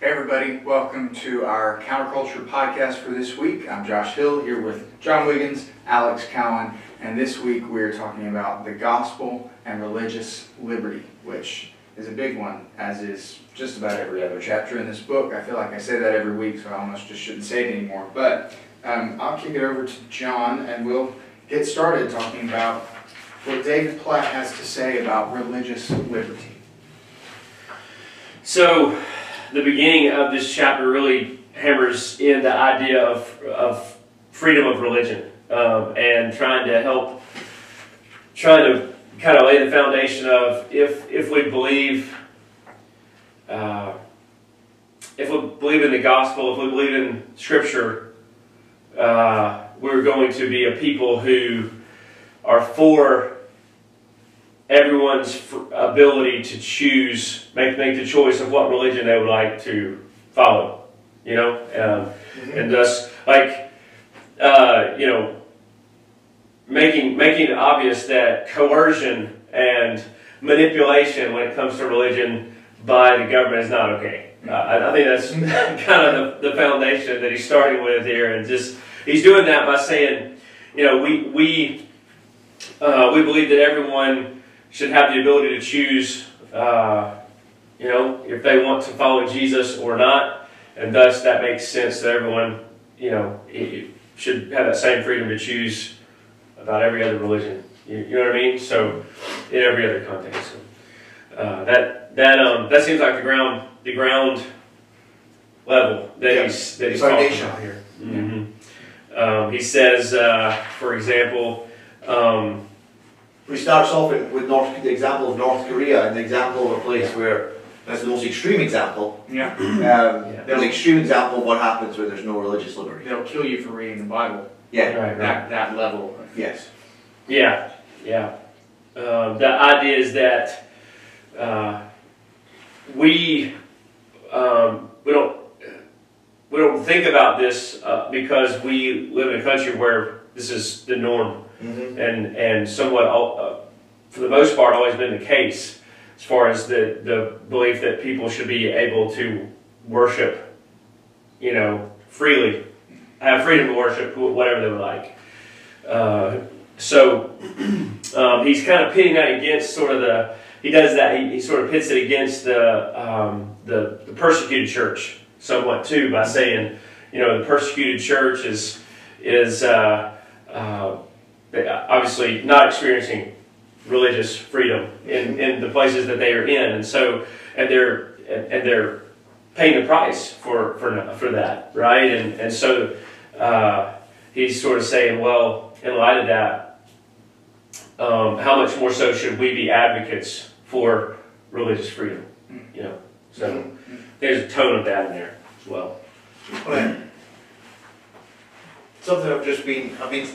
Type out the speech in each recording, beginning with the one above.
Hey everybody, welcome to our counterculture podcast for this week. I'm Josh Hill here with John Wiggins, Alex Cowan, and this week we're talking about the gospel and religious liberty, which is a big one, as is just about every other chapter in this book. I feel like I say that every week, so I almost just shouldn't say it anymore. But um, I'll kick it over to John and we'll get started talking about what David Platt has to say about religious liberty. So, the beginning of this chapter really hammers in the idea of, of freedom of religion um, and trying to help, trying to kind of lay the foundation of if, if we believe, uh, if we believe in the gospel, if we believe in Scripture, uh, we're going to be a people who are for everyone's ability to choose, make make the choice of what religion they would like to follow. You know, um, mm-hmm. and thus, like, uh, you know, making making it obvious that coercion and manipulation when it comes to religion by the government is not okay. Uh, I, I, think that's kind of the, the foundation that he's starting with here, and just he's doing that by saying, you know, we we uh, we believe that everyone should have the ability to choose, uh, you know, if they want to follow Jesus or not, and thus that makes sense that everyone, you know, should have that same freedom to choose about every other religion. You, you know what I mean? So, in every other context, so, uh, that that um that seems like the ground the ground level that yeah. he's that he's talking about here. Mm-hmm. Um, he says, uh, for example. Um, he starts off with North, the example of North Korea and the example of a place where that's the most extreme example. Yeah. Um, yeah. The extreme example of what happens when there's no religious liberty. They'll kill you for reading the Bible. Yeah. Right, that, that level. Yes. Yeah. Yeah. Uh, the idea is that uh, we um, we don't we don't think about this uh, because we live in a country where this is the norm mm-hmm. and and somewhat uh, for the most part always been the case as far as the the belief that people should be able to worship, you know, freely, have freedom to worship whatever they would like. Uh, so um, he's kind of pitting that against sort of the he does that he, he sort of pits it against the, um, the the persecuted church somewhat too by saying you know the persecuted church is is uh, uh, obviously not experiencing religious freedom in, in the places that they are in, and so and they're and they're paying the price for for for that, right? And and so uh, he's sort of saying, well, in light of that, um, how much more so should we be advocates for religious freedom? You know, so there's a tone of that in there as well. Something I've just been I've been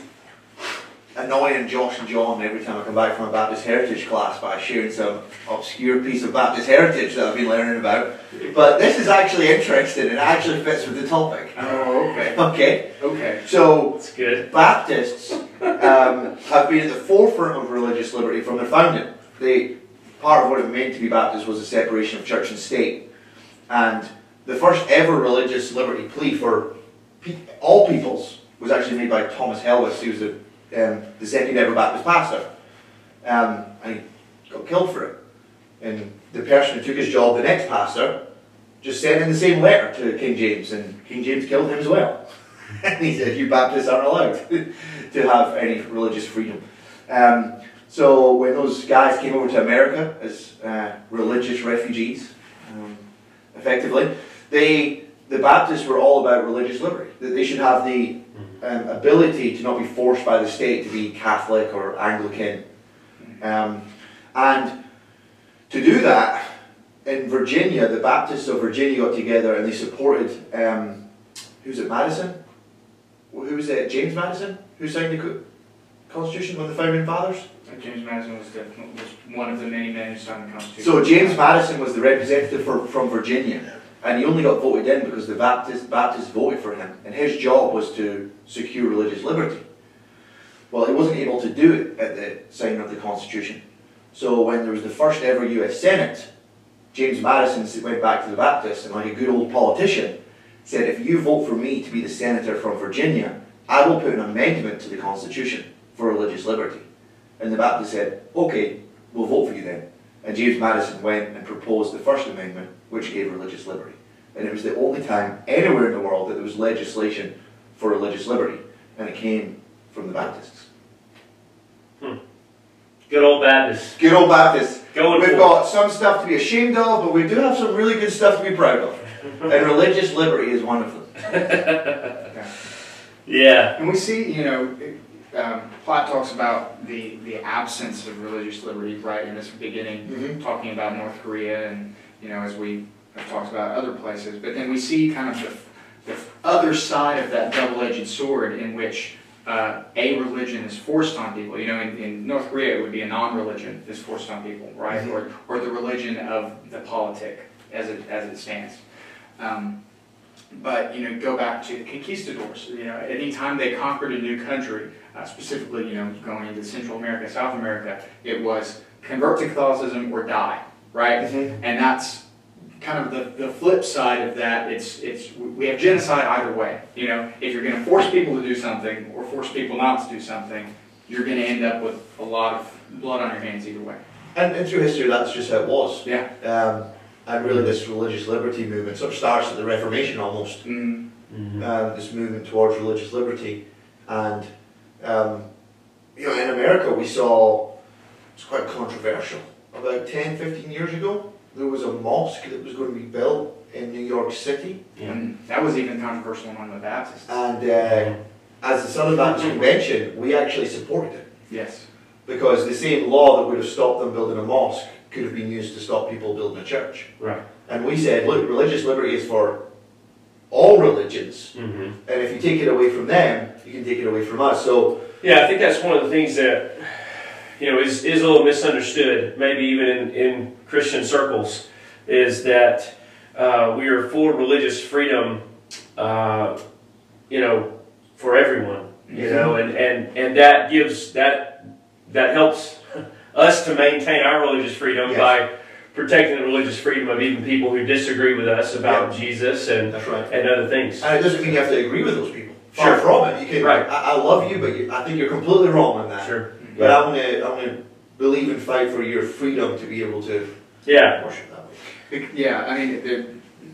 annoying Josh and John every time I come back from a Baptist heritage class by sharing some obscure piece of Baptist heritage that I've been learning about. But this is actually interesting It actually fits with the topic. Oh, okay. Okay. Okay. So, That's good. Baptists um, have been at the forefront of religious liberty from their founding. They, part of what it meant to be Baptist was the separation of church and state. And the first ever religious liberty plea for pe all peoples was actually made by Thomas Helwys. He was the um, the second ever Baptist pastor. Um, and he got killed for it. And the person who took his job, the next pastor, just sent in the same letter to King James, and King James killed him as well. and he said, You Baptists aren't allowed to have any religious freedom. Um, so when those guys came over to America as uh, religious refugees, um, effectively, they the Baptists were all about religious liberty. That they should have the um, ability to not be forced by the state to be Catholic or Anglican. Um, and to do that, in Virginia, the Baptists of Virginia got together and they supported, um, who's it, Madison? Who was it, James Madison? Who signed the Constitution, one of the founding fathers? Uh, James Madison was, the, was one of the many men who signed the Constitution. So James Madison was the representative for, from Virginia. And he only got voted in because the Baptist, Baptists voted for him. And his job was to secure religious liberty. Well, he wasn't able to do it at the signing of the Constitution. So when there was the first ever US Senate, James Madison went back to the Baptists and, like a good old politician, said, if you vote for me to be the senator from Virginia, I will put an amendment to the Constitution for religious liberty. And the Baptists said, okay, we'll vote for you then. And James Madison went and proposed the First Amendment, which gave religious liberty. And it was the only time anywhere in the world that there was legislation for religious liberty. And it came from the Baptists. Hmm. Good old Baptists. Good old Baptists. Going We've for got some stuff to be ashamed of, but we do have some really good stuff to be proud of. and religious liberty is one of them. Okay. Yeah. And we see, you know, um, Platt talks about the, the absence of religious liberty, right, in this beginning, Mhm. talking about North Korea and, you know, as we have talked about other places. But then we see kind of the, the other side of that double-edged sword in which uh, a religion is forced on people. You know, in, in North Korea, it would be a non-religion is forced on people, right? Mhm. Or, or the religion of the politic as it, as it stands. Um, but, you know, go back to the conquistadors. You know, anytime they conquered a new country, uh, specifically, you know, going into Central America, South America, it was convert to Catholicism or die, right? Mhm. And that's kind of the, the flip side of that. It's, it's, we have genocide either way. You know, if you're going to force people to do something or force people not to do something, you're going to end up with a lot of blood on your hands either way. And, and through history, that's just how it was. Yeah. Um, and really, this religious liberty movement sort of starts at the Reformation almost. Mm, um, this movement towards religious liberty. And, um, you know, in America, we saw it's quite controversial. About 10, 15 years ago, there was a mosque that was going to be built in New York City. Yeah. And that was even controversial among the Baptists. And uh, as the Southern Baptist Convention, we actually supported it Yes. because the same law that would have stopped them building a mosque could have been used to stop people building a church. Right. And we said, look, religious liberty is for all religions. Mm-hmm. And if you take it away from them, you can take it away from us. So Yeah, I think that's one of the things that you know is, is a little misunderstood, maybe even in, in Christian circles, is that uh, we are for religious freedom, uh, you know, for everyone, you know, and, and, and that gives that that helps us to maintain our religious freedom Yes. by protecting the religious freedom of even people who disagree with us about Jesus and, right. and other things. And it doesn't mean you have to agree with those people. Far Sure. from it. You can. Right. I, I love you, but you, I think you're completely wrong on that. Sure. But I'm gonna, I'm gonna believe and fight for your freedom to be able to Yeah. worship that way. Yeah, I mean, there,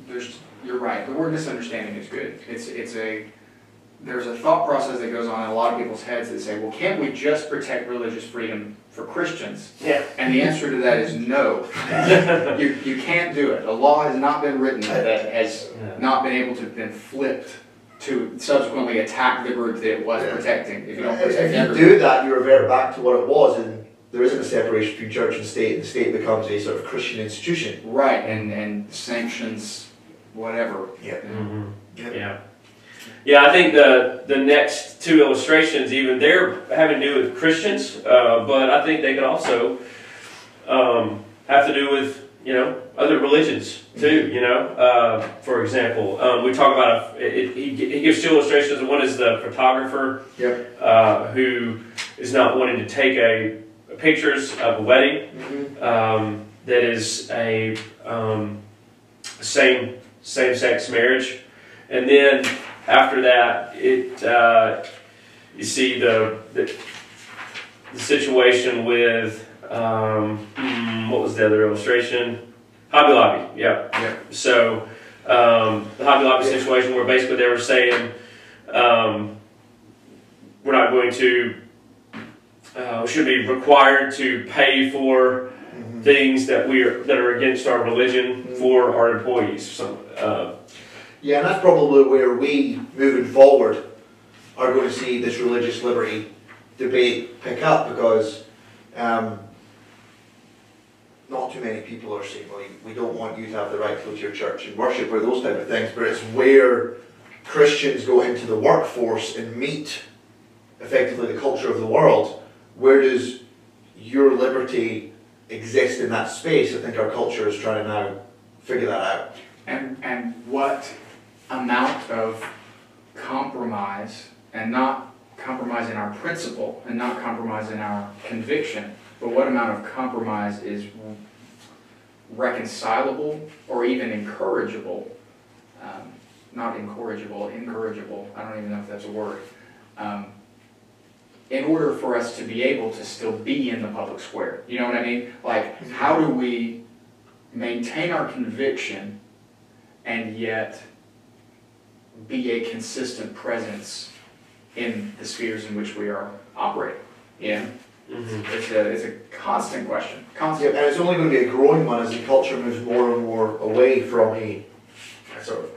there's, you're right. The word misunderstanding is good. It's, it's a, there's a thought process that goes on in a lot of people's heads that say, well, can't we just protect religious freedom for Christians? Yeah. And the answer to that is no. You, you can't do it. A law has not been written that has Yeah. not been able to have been flipped to subsequently attack the group that it was Yeah. protecting. If you don't protect if you everyone. do that, you revert back to what it was, and there isn't a separation between church and state. And the state becomes a sort of Christian institution. Right, and, and sanctions, whatever. Yeah. Mhm. Yeah. Yeah. Yeah, I think the the next two illustrations, even they're having to do with Christians, uh, but I think they could also um, have to do with you know other religions too. You know, uh, for example, um, we talk about a, it, he, he gives two illustrations. One is the photographer Yep. uh, who is not wanting to take a pictures of a wedding Mm-hmm. um, that is a um, same same sex marriage, and then after that, it uh, you see the the, the situation with um, hmm, what was the other illustration? Hobby Lobby, yeah. Yeah. So um, the Hobby Lobby situation, where basically they were saying um, we're not going to. Uh, should be required to pay for Mm-hmm. things that we are that are against our religion Mhm. for our employees. So, uh, Yeah, and that's probably where we, moving forward, are going to see this religious liberty debate pick up because um, not too many people are saying, well, we don't want you to have the right to go to your church and worship or those type of things, but it's where Christians go into the workforce and meet effectively the culture of the world. Where does your liberty exist in that space? I think our culture is trying to now figure that out. And, and what amount of compromise, and not compromise in our principle, and not compromise in our conviction, but what amount of compromise is reconcilable or even encourageable, um, not incorrigible, incorrigible, I don't even know if that's a word, um, in order for us to be able to still be in the public square. You know what I mean? Like, how do we maintain our conviction and yet be a consistent presence in the spheres in which we are operating? Yeah, Mhm. it's a, it's a constant question, Yeah, constant. and it's only going to be a growing one as the culture moves more and more away from a, a sort of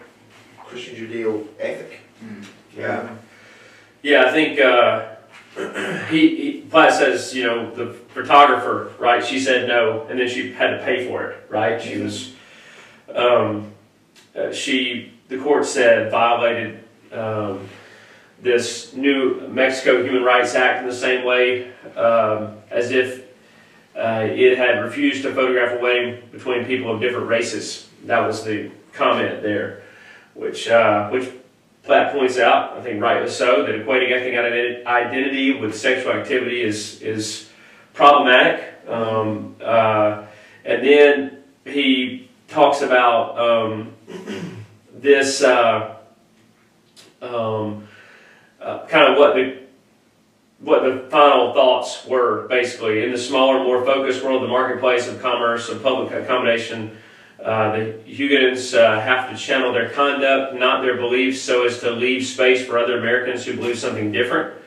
Christian Judeo ethic. Mm. Yeah. Yeah, I think uh, he, he Platt says, you know, the photographer, right? She said no, and then she had to pay for it, right? She was, um, uh, she, the court said violated um, this new Mexico Human Rights Act in the same way um, as if uh, it had refused to photograph a wedding between people of different races. That was the comment there, which uh, which Platt points out, I think rightly so, that equating ethnic identity with sexual activity is is problematic. Um, uh, and then he talks about um, this uh, um, uh, kind of what the what the final thoughts were basically in the smaller, more focused world, the marketplace of commerce and public accommodation. Uh, the Huguenins uh, have to channel their conduct, not their beliefs, so as to leave space for other Americans who believe something different.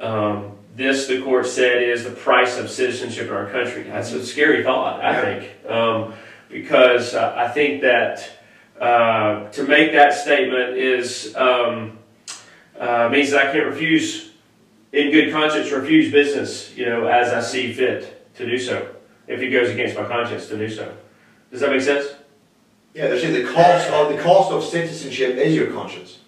Um, this, the court said, is the price of citizenship in our country. That's a scary thought, I think, um, because uh, I think that uh, to make that statement is um, uh, means that I can't refuse, in good conscience, refuse business, you know, as I see fit to do so, if it goes against my conscience to do so. Does that make sense? Yeah, they're saying the cost of the cost of citizenship is your conscience.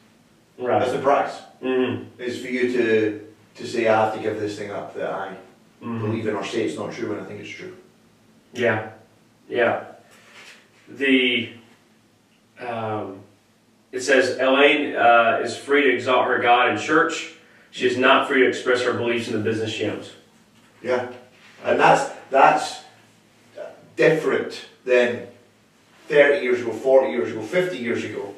Right. That's the price. Mm-hmm. Is for you to to say I have to give this thing up that I Mm-hmm. believe in or say it's not true when I think it's true. Yeah, yeah. The um, it says Elaine uh, is free to exalt her God in church. She is not free to express her beliefs in the business she owns. Yeah, and that's that's different than thirty years ago, forty years ago, fifty years ago,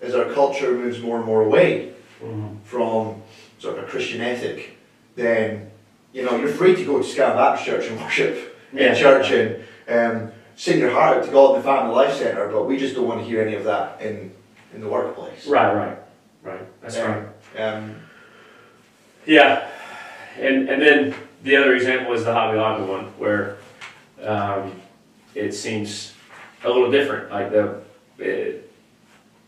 as our culture moves more and more away Mm-hmm. from sort of a Christian ethic. Then you know you're free to go to Scan Baptist Church and worship Yeah. in church and um, sing your heart out to God in the Family Life Centre, but we just don't want to hear any of that in in the workplace. Right, right, right. That's Yeah. right. Um, Yeah, and and then the other example is the Hobby Lobby one, where um, it seems a little different. Like the it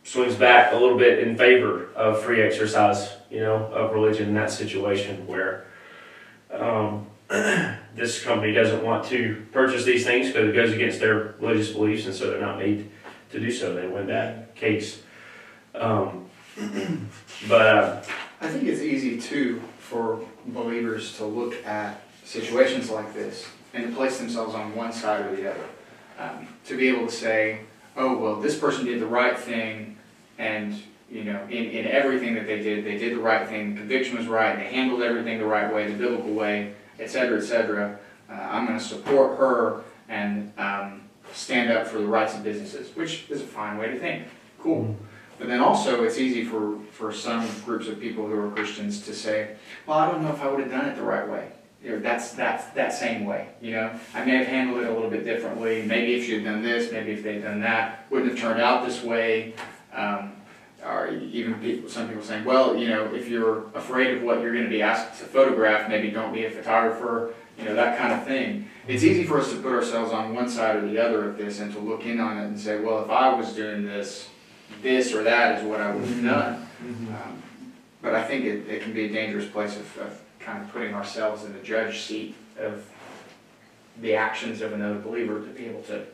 swings back a little bit in favor of free exercise, you know, of religion in that situation where um, this company doesn't want to purchase these things because it goes against their religious beliefs, and so they're not made to do so. They win that case. Um, but uh, I think it's easy too for believers to look at situations like this and to place themselves on one side or the other. Um, to be able to say, oh, well, this person did the right thing, and, you know, in, in everything that they did, they did the right thing, the conviction was right, they handled everything the right way, the biblical way, etc., etc. Uh, I'm going to support her and um, stand up for the rights of businesses, which is a fine way to think. Cool. But then also, it's easy for, for some groups of people who are Christians to say, well, I don't know if I would have done it the right way. You know, that's, that's that same way, you know? I may have handled it a little bit differently. Maybe if she had done this, maybe if they'd done that, wouldn't have turned out this way. Um, or even people, some people saying, well, you know, if you're afraid of what you're going to be asked to photograph, maybe don't be a photographer, you know, that kind of thing. It's easy for us to put ourselves on one side or the other of this and to look in on it and say, well, if I was doing this, this or that is what I would have done. Um, But I think it, it can be a dangerous place of, of kind of putting ourselves in the judge seat of the actions of another believer to be able to,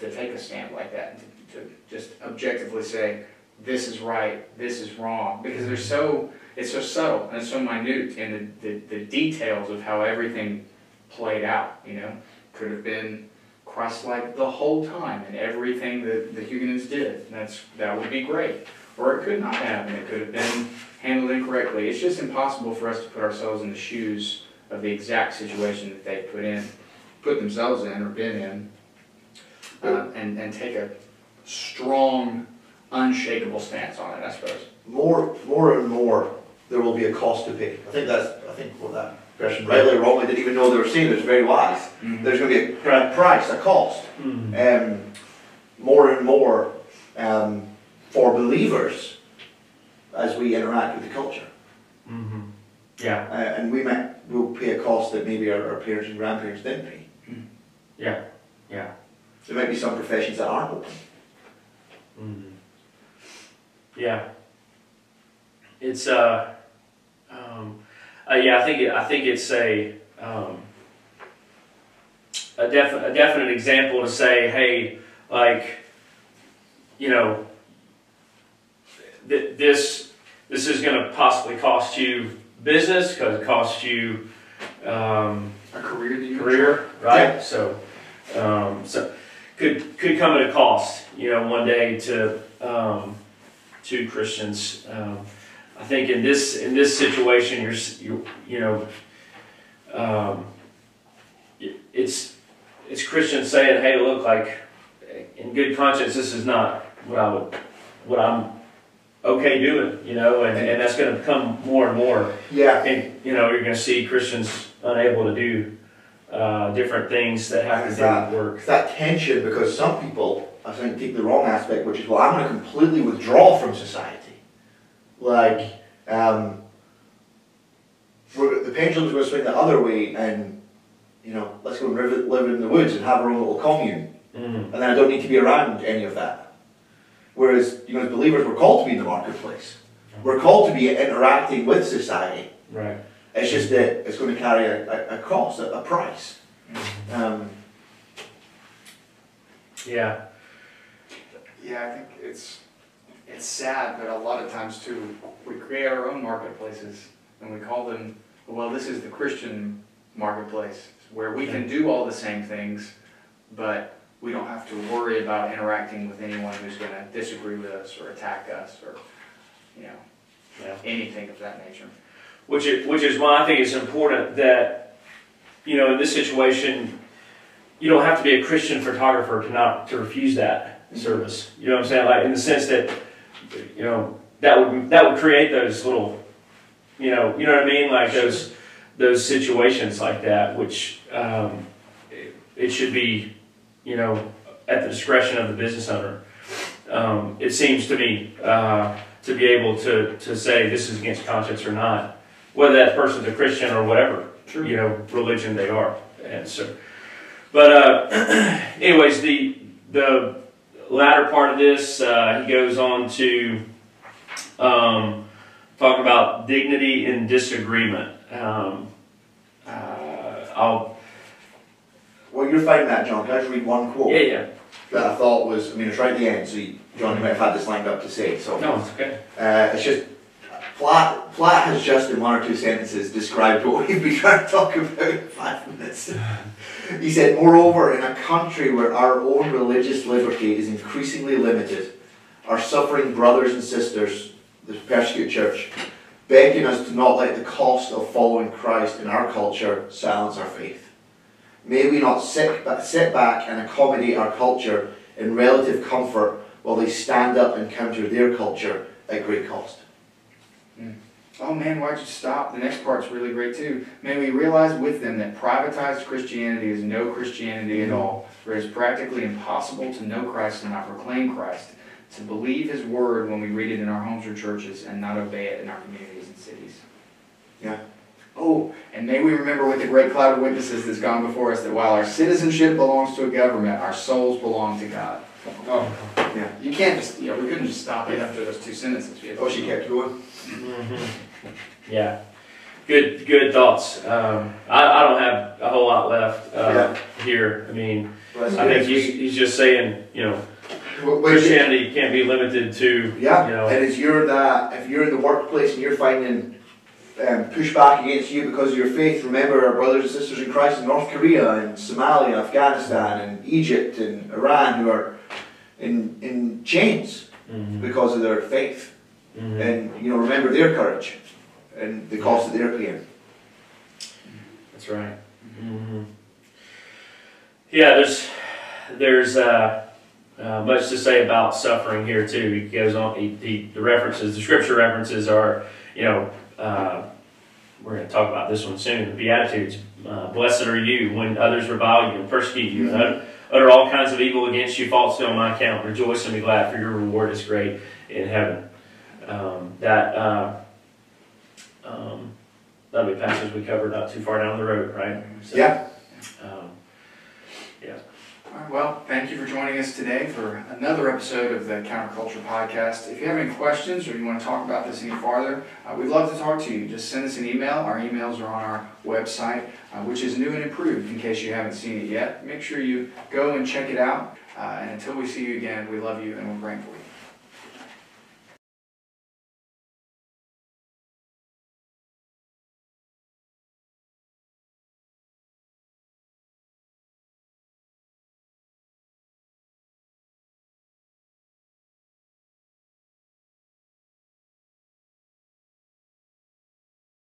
to take a stand like that, and to, to just objectively say, this is right, this is wrong, because they're so, it's so subtle and it's so minute in the, the, the details of how everything played out, you know? Could have been Christ-like the whole time in everything that the Huguenins did, and that's, that would be great. Or it could not have, and it could have been handled incorrectly. It's just impossible for us to put ourselves in the shoes of the exact situation that they put in, put themselves in or been in. uh, and, and take a strong, unshakable stance on it, I suppose. More, more and more, there will be a cost to pay. I think that's, think what that person rightly or wrongly didn't even know they were saying, it was very wise. There's gonna be a price, a cost. Mhm. um, more and more um, for believers as we interact with the culture. Mhm. Yeah, Uh, and we might will pay a cost that maybe our, our parents and grandparents didn't pay. yeah, yeah. There might be some professions that aren't open. Mhm. Yeah. It's uh, uh, yeah. I think it, I think it's a um, a definite a definite example to say, hey, like, you know, th- this this is going to possibly cost you business because it costs you um, A career career, right? So, um, so could could come at a cost, you know, one day to um, to Christians. I think in this in this situation, you're you you know, um, it- it's it's Christians saying, hey, look, like in good conscience, this is not what I would what I'm okay doing, you know, and, and that's going to become more and more Yeah. and you know, you're going to see Christians unable to do uh, different things that have to that- work. It's that tension because some people, I think, take the wrong aspect, which is, well, I'm going to completely withdraw from society. Like, um, we're, the pendulum's going to swing the other way, and, you know, let's go and live, live in the woods and have our own little commune. Mm, and then I don't need to be around any of that. Whereas, you know, as believers, we're called to be in the marketplace. We're called to be interacting with society. right. It's just that it's going to carry a, a, a cost, a, a price. Um, Yeah. Yeah, I think it's it's sad, but a lot of times too, we create our own marketplaces and we call them. Well, this is the Christian marketplace where we can do all the same things, but we don't have to worry about interacting with anyone who's going to disagree with us or attack us or, you know, Yeah. anything of that nature. Which is, which is why I think it's important that, you know, in this situation, you don't have to be a Christian photographer to not to refuse that mm-hmm. service. You know what I'm saying? Like in the sense that, you know, that would that would create those little, you know, you know what I mean? Like those those situations like that, which um, it, it should be, you know, at the discretion of the business owner. Um, it seems to me uh, to be able to to say this is against conscience or not, whether that person's a Christian or whatever you know religion they are, and so. But uh, anyways, the the latter part of this, uh, he goes on to um, talk about dignity in disagreement. Um, uh, I'll well, you're finding that, John. Can I just read one quote yeah yeah that I thought was, I mean, it's right at the end, so you, John, you might have had this lined up to say. So no it's okay uh, it's just, Platt, Platt has just in one or two sentences described what we've been trying to talk about in five minutes. he said, Moreover, in a country where our own religious liberty is increasingly limited, our suffering brothers and sisters, the persecuted church, begging us to not let the cost of following Christ in our culture silence our faith. May we not sit, ba- sit back and accommodate our culture in relative comfort while they stand up and counter their culture at great cost. Oh man, why'd you stop? The next part's really great too. May we realize with them that privatized Christianity is no Christianity at all, for it is practically impossible to know Christ and not proclaim Christ, to believe His word when we read it in our homes or churches, and not obey it in our communities and cities. Yeah. Oh, and may we remember with the great cloud of witnesses that's gone before us that while our citizenship belongs to a government, our souls belong to God. Oh, Yeah. you can't just, you know, we couldn't just stop it after those two sentences. We had to- Oh, she kept going. Mm-hmm. Yeah good good thoughts. Um, I, I don't have a whole lot left uh, here. I mean Well, I think he's, he's just saying you know Well, Christianity can't be limited to yeah. you know and as you're that, if you're in the workplace and you're finding um, pushback against you because of your faith, remember our brothers and sisters in Christ in North Korea and Somalia, Afghanistan, and Egypt and Iran who are in in chains Mhm, because of their faith. Mhm. And you know, remember their courage and the cost that they're paying. That's right. hmm Yeah, there's there's uh, uh, much to say about suffering here too. He goes on. He, he, the references, the scripture references are, you know, uh, we're going to talk about this one soon. The Beatitudes. Uh, Blessed are you when others revile you and persecute you, utter, utter all kinds of evil against you falsely on my account. Rejoice and be glad, for your reward is great in heaven. Um, that uh, um, that'll be passages we covered not too far down the road, right? So, Yeah. Um, All right, well, thank you for joining us today for another episode of the Counterculture Podcast. If you have any questions or you want to talk about this any farther, uh, we'd love to talk to you. Just send us an email. Our emails are on our website, uh, which is new and improved in case you haven't seen it yet. Make sure you go and check it out. Uh, and until we see you again, we love you and we're praying for you.